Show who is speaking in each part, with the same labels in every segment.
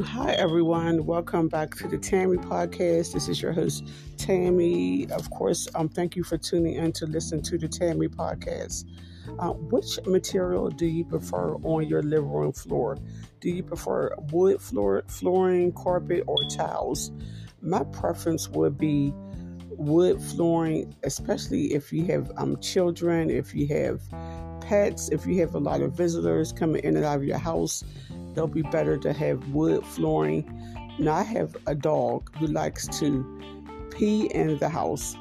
Speaker 1: everyone. Welcome back to the Tammy podcast. This is your host, Tammy. Of course, um, thank you for tuning in to listen to the Tammy podcast. Uh, which material do you prefer on your living room floor? Do you prefer wood floor, flooring, carpet, or tiles? My preference would be wood flooring, especially if you have um, children, if you have pets, if you have a lot of visitors coming in and out of your house they'll be better to have wood flooring. Now, I have a dog who likes to pee in the house,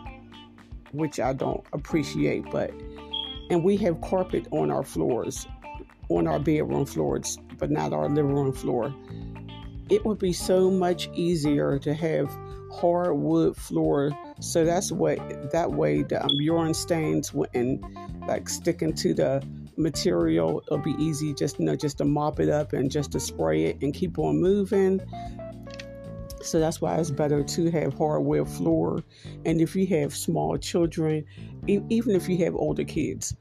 Speaker 1: which I don't appreciate, but and we have carpet on our floors, on our bedroom floors, but not our living room floor. It would be so much easier to have hardwood floor. So that's what that way the um, urine stains wouldn't like sticking to the material. It'll be easy just you know just to mop it up and just to spray it and keep on moving. So that's why it's better to have hardwood floor. And if you have small children, e- even if you have older kids,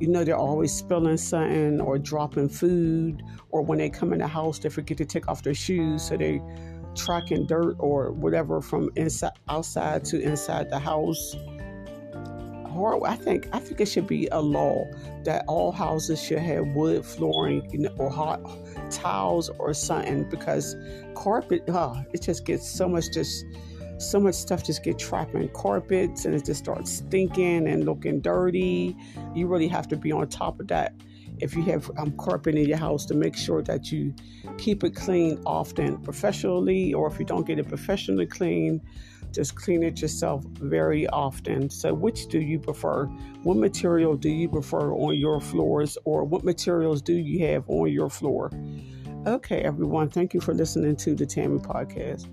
Speaker 1: you know they're always spilling something or dropping food, or when they come in the house, they forget to take off their shoes, so they tracking dirt or whatever from inside outside to inside the house hard. I think I think it should be a law that all houses should have wood flooring or hot tiles or something because carpet, oh, it just gets so much just so much stuff just get trapped in carpets and it just starts stinking and looking dirty. You really have to be on top of that if you have um, carpet in your house to make sure that you keep it clean often professionally or if you don't get it professionally clean just clean it yourself very often. So, which do you prefer? What material do you prefer on your floors, or what materials do you have on your floor? Okay, everyone, thank you for listening to the Tammy podcast.